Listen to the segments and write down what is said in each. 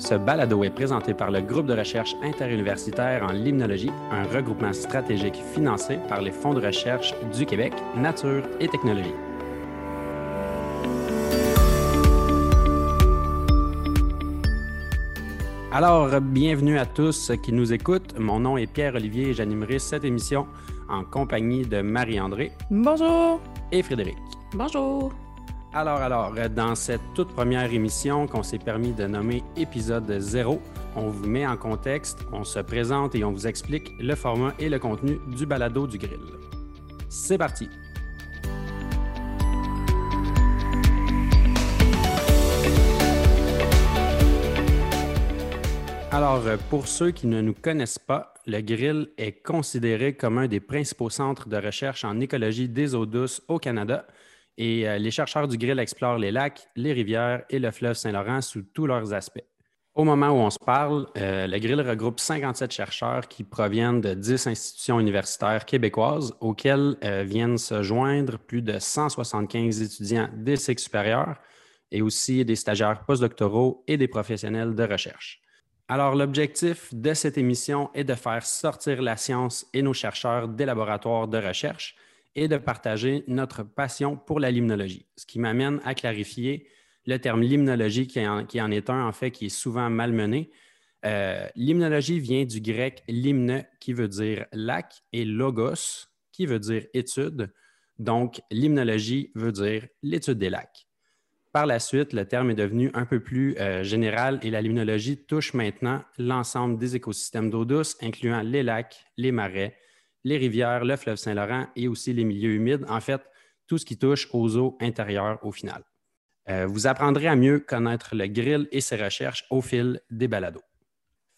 Ce balado est présenté par le groupe de recherche interuniversitaire en limnologie, un regroupement stratégique financé par les fonds de recherche du Québec, Nature et Technologie. Alors, bienvenue à tous qui nous écoutent. Mon nom est Pierre-Olivier et j'animerai cette émission en compagnie de Marie-André. Bonjour. Et Frédéric. Bonjour. Alors, alors, dans cette toute première émission qu'on s'est permis de nommer épisode 0, on vous met en contexte, on se présente et on vous explique le format et le contenu du balado du grill. C'est parti! Alors, pour ceux qui ne nous connaissent pas, le grill est considéré comme un des principaux centres de recherche en écologie des eaux douces au Canada et euh, les chercheurs du grill explorent les lacs, les rivières et le fleuve Saint-Laurent sous tous leurs aspects. Au moment où on se parle, euh, le grill regroupe 57 chercheurs qui proviennent de 10 institutions universitaires québécoises auxquelles euh, viennent se joindre plus de 175 étudiants des cycles supérieurs et aussi des stagiaires postdoctoraux et des professionnels de recherche. Alors, l'objectif de cette émission est de faire sortir la science et nos chercheurs des laboratoires de recherche et de partager notre passion pour la limnologie, ce qui m'amène à clarifier le terme limnologie qui en, est un, en fait, qui est souvent malmené. Euh, limnologie vient du grec limne, qui veut dire lac, et logos, qui veut dire étude. Donc, limnologie veut dire l'étude des lacs. Par la suite, le terme est devenu un peu plus euh, général et la limnologie touche maintenant l'ensemble des écosystèmes d'eau douce, incluant les lacs, les marais, les rivières, le fleuve Saint-Laurent et aussi les milieux humides. En fait, tout ce qui touche aux eaux intérieures au final. Euh, vous apprendrez à mieux connaître le grill et ses recherches au fil des balados.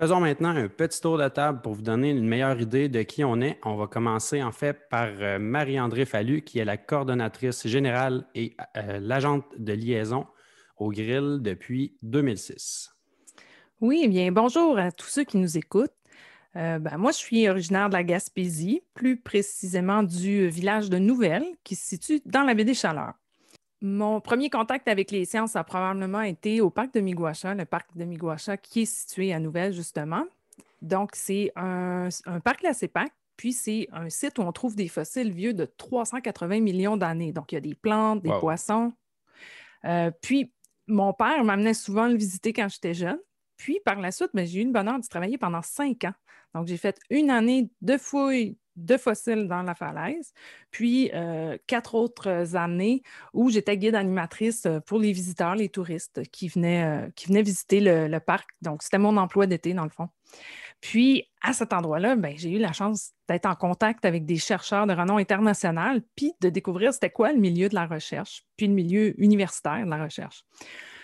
Faisons maintenant un petit tour de table pour vous donner une meilleure idée de qui on est. On va commencer en fait par euh, Marie-André Fallu, qui est la coordonnatrice générale et euh, l'agente de liaison au grill depuis 2006. Oui, eh bien, bonjour à tous ceux qui nous écoutent. Euh, ben, moi, je suis originaire de la Gaspésie, plus précisément du village de Nouvelle, qui se situe dans la baie des Chaleurs. Mon premier contact avec les sciences a probablement été au parc de Miguacha, le parc de Miguacha qui est situé à Nouvelle, justement. Donc, c'est un, parc classé PAC, puis c'est un site où on trouve des fossiles vieux de 380 millions d'années. Donc, il y a des plantes, des poissons. Euh, puis, mon père m'amenait souvent le visiter quand j'étais jeune. Puis, par la suite, ben, j'ai eu une bonne heure de travailler pendant cinq ans donc, j'ai fait une année de fouilles de fossiles dans la falaise, puis euh, quatre autres années où j'étais guide animatrice euh, pour les visiteurs, les touristes qui venaient, euh, qui venaient visiter le, parc. Donc, c'était mon emploi d'été, dans le fond. Puis, à cet endroit-là, ben, j'ai eu la chance d'être en contact avec des chercheurs de renom international, puis de découvrir c'était quoi le milieu de la recherche, puis le milieu universitaire de la recherche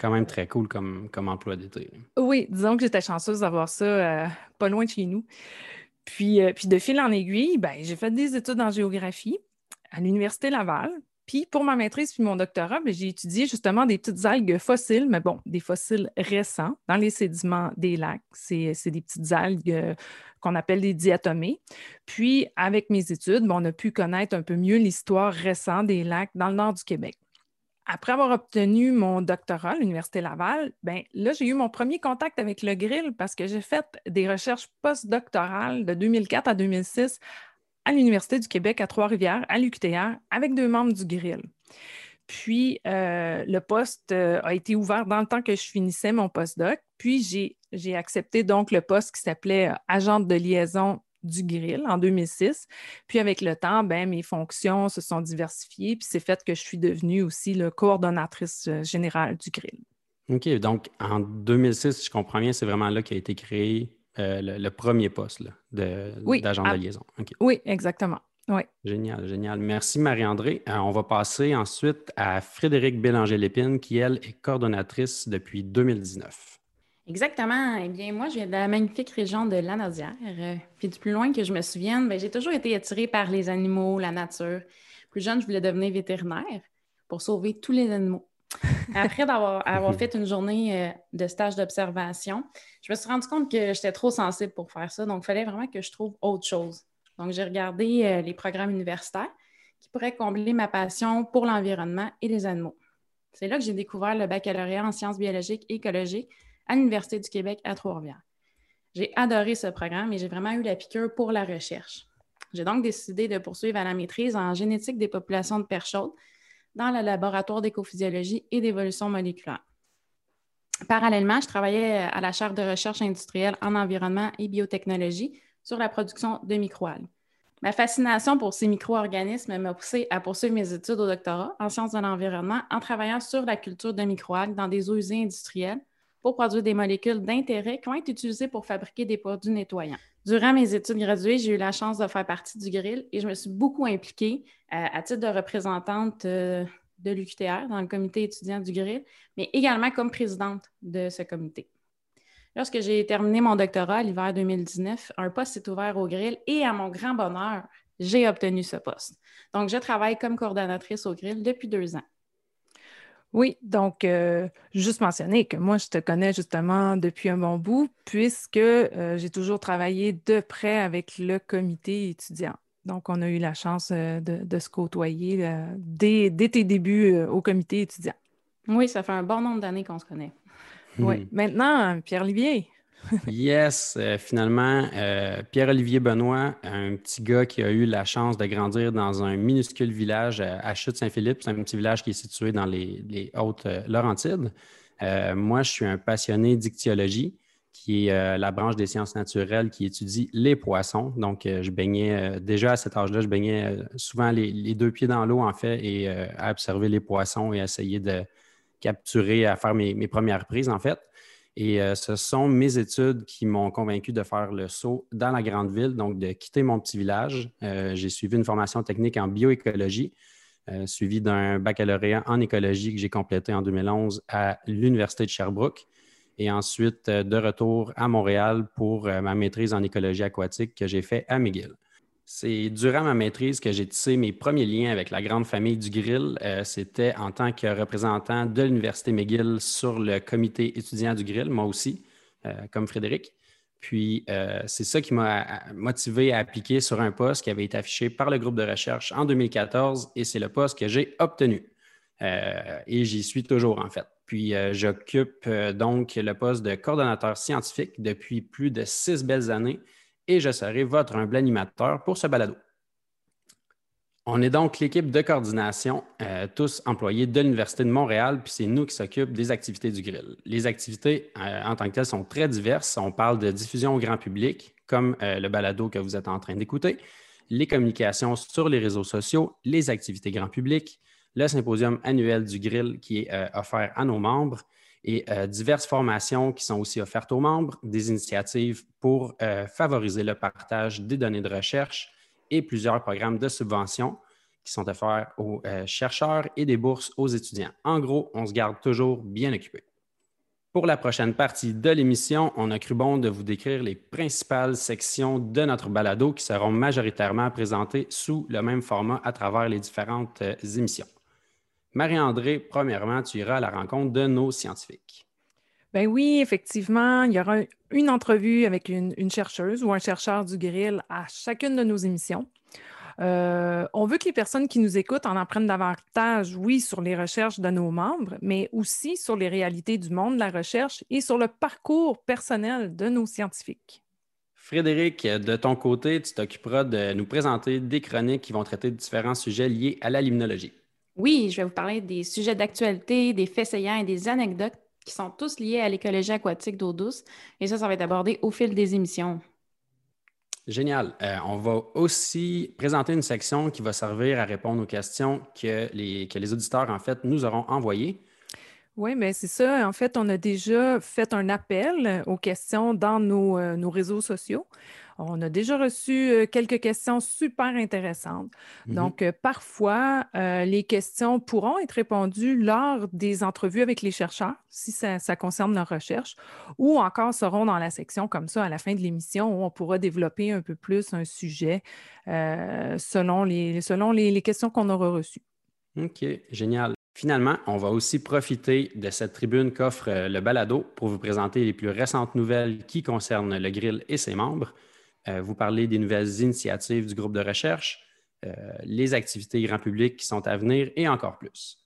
quand même très cool comme, comme emploi d'été. Oui, disons que j'étais chanceuse d'avoir ça euh, pas loin de chez nous. Puis, euh, puis de fil en aiguille, ben, j'ai fait des études en géographie à l'Université Laval. Puis pour ma maîtrise puis mon doctorat, ben, j'ai étudié justement des petites algues fossiles, mais bon, des fossiles récents dans les sédiments des lacs. C'est des petites algues euh, qu'on appelle des diatomées. Puis avec mes études, ben, on a pu connaître un peu mieux l'histoire récente des lacs dans le nord du Québec après avoir obtenu mon doctorat à l'Université Laval, ben là, j'ai eu mon premier contact avec le grill parce que j'ai fait des recherches postdoctorales de 2004 à 2006 à l'Université du Québec à Trois-Rivières, à l'UQTR, avec deux membres du grill. Puis, euh, le poste euh, a été ouvert dans le temps que je finissais mon postdoc. Puis, j'ai accepté donc le poste qui s'appelait euh, agente de liaison du grill en 2006. Puis avec le temps, ben, mes fonctions se sont diversifiées, puis c'est fait que je suis devenue aussi le coordonnatrice générale du grill. OK, donc en 2006, si je comprends bien, c'est vraiment là qu'a été créé euh, le, premier poste d'agent de, liaison. Oui, exactement. Oui. Génial, génial. Merci Marie-André. Euh, on va passer ensuite à Frédéric Bélanger-Lépine, qui, elle, est coordonnatrice depuis 2019. Exactement. Eh bien, moi, je viens de la magnifique région de Lanaudière. Euh, puis du plus loin que je me souvienne, ben, j'ai toujours été attirée par les animaux, la nature. Plus jeune, je voulais devenir vétérinaire pour sauver tous les animaux. Après d'avoir avoir fait une journée euh, de stage d'observation, je me suis rendu compte que j'étais trop sensible pour faire ça. Donc, il fallait vraiment que je trouve autre chose. Donc, j'ai regardé euh, les programmes universitaires qui pourraient combler ma passion pour l'environnement et les animaux. C'est là que j'ai découvert le baccalauréat en sciences biologiques et écologiques à l'Université du Québec à Trois-Rivières. J'ai adoré ce programme et j'ai vraiment eu la piqûre pour la recherche. J'ai donc décidé de poursuivre à la maîtrise en génétique des populations de perchaudes dans le laboratoire d'écophysiologie et d'évolution moléculaire. Parallèlement, je travaillais à la chaire de recherche industrielle en environnement et biotechnologie sur la production de microalgues. Ma fascination pour ces micro-organismes m'a poussé à poursuivre mes études au doctorat en sciences de l'environnement en travaillant sur la culture de microalgues dans des eaux usées industrielles pour produire des molécules d'intérêt qui vont être utilisées pour fabriquer des produits nettoyants. Durant mes études graduées, j'ai eu la chance de faire partie du grill et je me suis beaucoup impliquée euh, à titre de représentante euh, de l'UQTR dans le comité étudiant du grill, mais également comme présidente de ce comité. Lorsque j'ai terminé mon doctorat l'hiver 2019, un poste s'est ouvert au grill et à mon grand bonheur, j'ai obtenu ce poste. Donc, je travaille comme coordonnatrice au grill depuis deux ans. Oui, donc euh, juste mentionner que moi, je te connais justement depuis un bon bout, puisque euh, j'ai toujours travaillé de près avec le comité étudiant. Donc, on a eu la chance euh, de, se côtoyer dès, tes débuts au comité étudiant. Oui, ça fait un bon nombre d'années qu'on se connaît. Oui. Hmm. Maintenant, Pierre-Olivier, yes, euh, finalement, euh, Pierre-Olivier Benoît, un petit gars qui a eu la chance de grandir dans un minuscule village à Chute-Saint-Philippe. C'est un petit village qui est situé dans les, Hautes-Laurentides. Euh, moi, je suis un passionné d'ictiologie, qui est la branche des sciences naturelles qui étudie les poissons. Donc, je baignais déjà à cet âge-là, je baignais souvent les, deux pieds dans l'eau, en fait, et à observer les poissons et essayer de capturer, à faire mes premières prises, en fait. Et euh, ce sont mes études qui m'ont convaincu de faire le saut dans la grande ville, donc de quitter mon petit village. Euh, j'ai suivi une formation technique en bioécologie, euh, suivi d'un baccalauréat en écologie que j'ai complété en 2011 à l'Université de Sherbrooke. Et ensuite, de retour à Montréal pour ma maîtrise en écologie aquatique que j'ai fait à McGill. C'est durant ma maîtrise que j'ai tissé mes premiers liens avec la grande famille du Grill. Euh, c'était en tant que représentant de l'Université McGill sur le comité étudiant du Grill, moi aussi, euh, comme Frédéric. Puis euh, c'est ça qui m'a motivé à appliquer sur un poste qui avait été affiché par le groupe de recherche en 2014 et c'est le poste que j'ai obtenu. et j'y suis toujours en fait. Puis j'occupe donc le poste de coordonnateur scientifique depuis plus de six belles années et je serai votre humble animateur pour ce balado. On est donc l'équipe de coordination, euh, tous employés de l'Université de Montréal, puis c'est nous qui s'occupent des activités du grill. Les activités euh, en tant que telles sont très diverses. On parle de diffusion au grand public, comme euh, le balado que vous êtes en train d'écouter, les communications sur les réseaux sociaux, les activités grand public, le symposium annuel du grill qui est offert à nos membres, et euh, diverses formations qui sont aussi offertes aux membres, des initiatives pour euh, favoriser le partage des données de recherche et plusieurs programmes de subvention qui sont offerts aux euh, chercheurs et des bourses aux étudiants. En gros, on se garde toujours bien occupé. Pour la prochaine partie de l'émission, on a cru bon de vous décrire les principales sections de notre balado qui seront majoritairement présentées sous le même format à travers les différentes émissions. Marie-André, premièrement, tu iras à la rencontre de nos scientifiques. Ben oui, effectivement, il y aura une entrevue avec une, chercheuse ou un chercheur du grill à chacune de nos émissions. Euh, on veut que les personnes qui nous écoutent en apprennent davantage, oui, sur les recherches de nos membres, mais aussi sur les réalités du monde de la recherche et sur le parcours personnel de nos scientifiques. Frédéric, de ton côté, tu t'occuperas de nous présenter des chroniques qui vont traiter de différents sujets liés à la limnologie. Oui, je vais vous parler des sujets d'actualité, des faits saillants et des anecdotes qui sont tous liés à l'écologie aquatique d'eau douce. Et ça, ça va être abordé au fil des émissions. Génial. Euh, on va aussi présenter une section qui va servir à répondre aux questions que les, que les auditeurs, en fait, nous auront envoyées. Oui, mais c'est ça. En fait, on a déjà fait un appel aux questions dans nos, euh, nos réseaux sociaux. On a déjà reçu euh, quelques questions super intéressantes. Mmh Donc, euh, parfois, les questions pourront être répondues lors des entrevues avec les chercheurs, si ça, concerne leur recherche, ou encore seront dans la section comme ça à la fin de l'émission où on pourra développer un peu plus un sujet selon, les, selon les questions qu'on aura reçues. OK, génial. Finalement, on va aussi profiter de cette tribune qu'offre le balado pour vous présenter les plus récentes nouvelles qui concernent le grill et ses membres. Euh, vous parlez des nouvelles initiatives du groupe de recherche, euh, les activités grand public qui sont à venir et encore plus.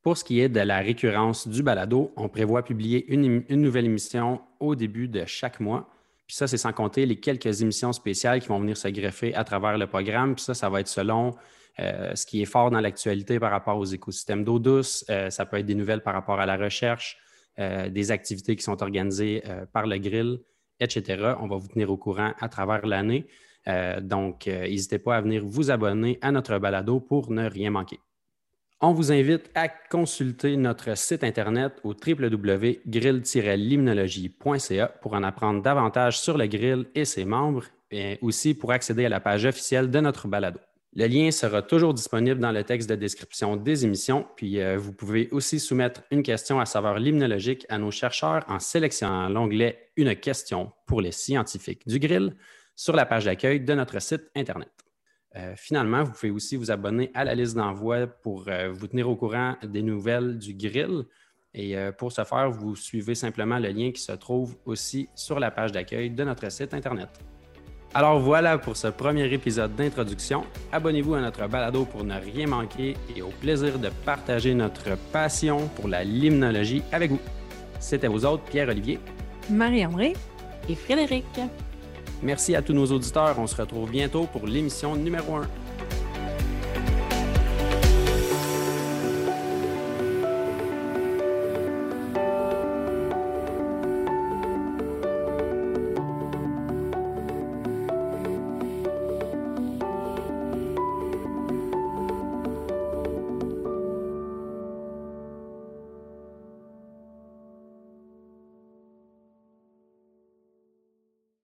Pour ce qui est de la récurrence du balado, on prévoit publier une, nouvelle émission au début de chaque mois. Puis ça, c'est sans compter les quelques émissions spéciales qui vont venir se greffer à travers le programme. Puis ça, ça va être selon euh, ce qui est fort dans l'actualité par rapport aux écosystèmes d'eau douce. Euh, ça peut être des nouvelles par rapport à la recherche, euh, des activités qui sont organisées par le grill, etc. On va vous tenir au courant à travers l'année. donc, n'hésitez pas à venir vous abonner à notre balado pour ne rien manquer. On vous invite à consulter notre site internet au www.grill-limnologie.ca pour en apprendre davantage sur le grill et ses membres, et aussi pour accéder à la page officielle de notre balado. Le lien sera toujours disponible dans le texte de description des émissions, puis euh, vous pouvez aussi soumettre une question à saveur limnologique à nos chercheurs en sélectionnant l'onglet Une question pour les scientifiques du grill sur la page d'accueil de notre site Internet. Euh, finalement, vous pouvez aussi vous abonner à la liste d'envoi pour euh, vous tenir au courant des nouvelles du grill. Et pour ce faire, vous suivez simplement le lien qui se trouve aussi sur la page d'accueil de notre site Internet. Alors voilà pour ce premier épisode d'introduction. Abonnez-vous à notre balado pour ne rien manquer et au plaisir de partager notre passion pour la limnologie avec vous. C'était vous autres, Pierre-Olivier, Marie-André et Frédéric. Merci à tous nos auditeurs. On se retrouve bientôt pour l'émission numéro 1.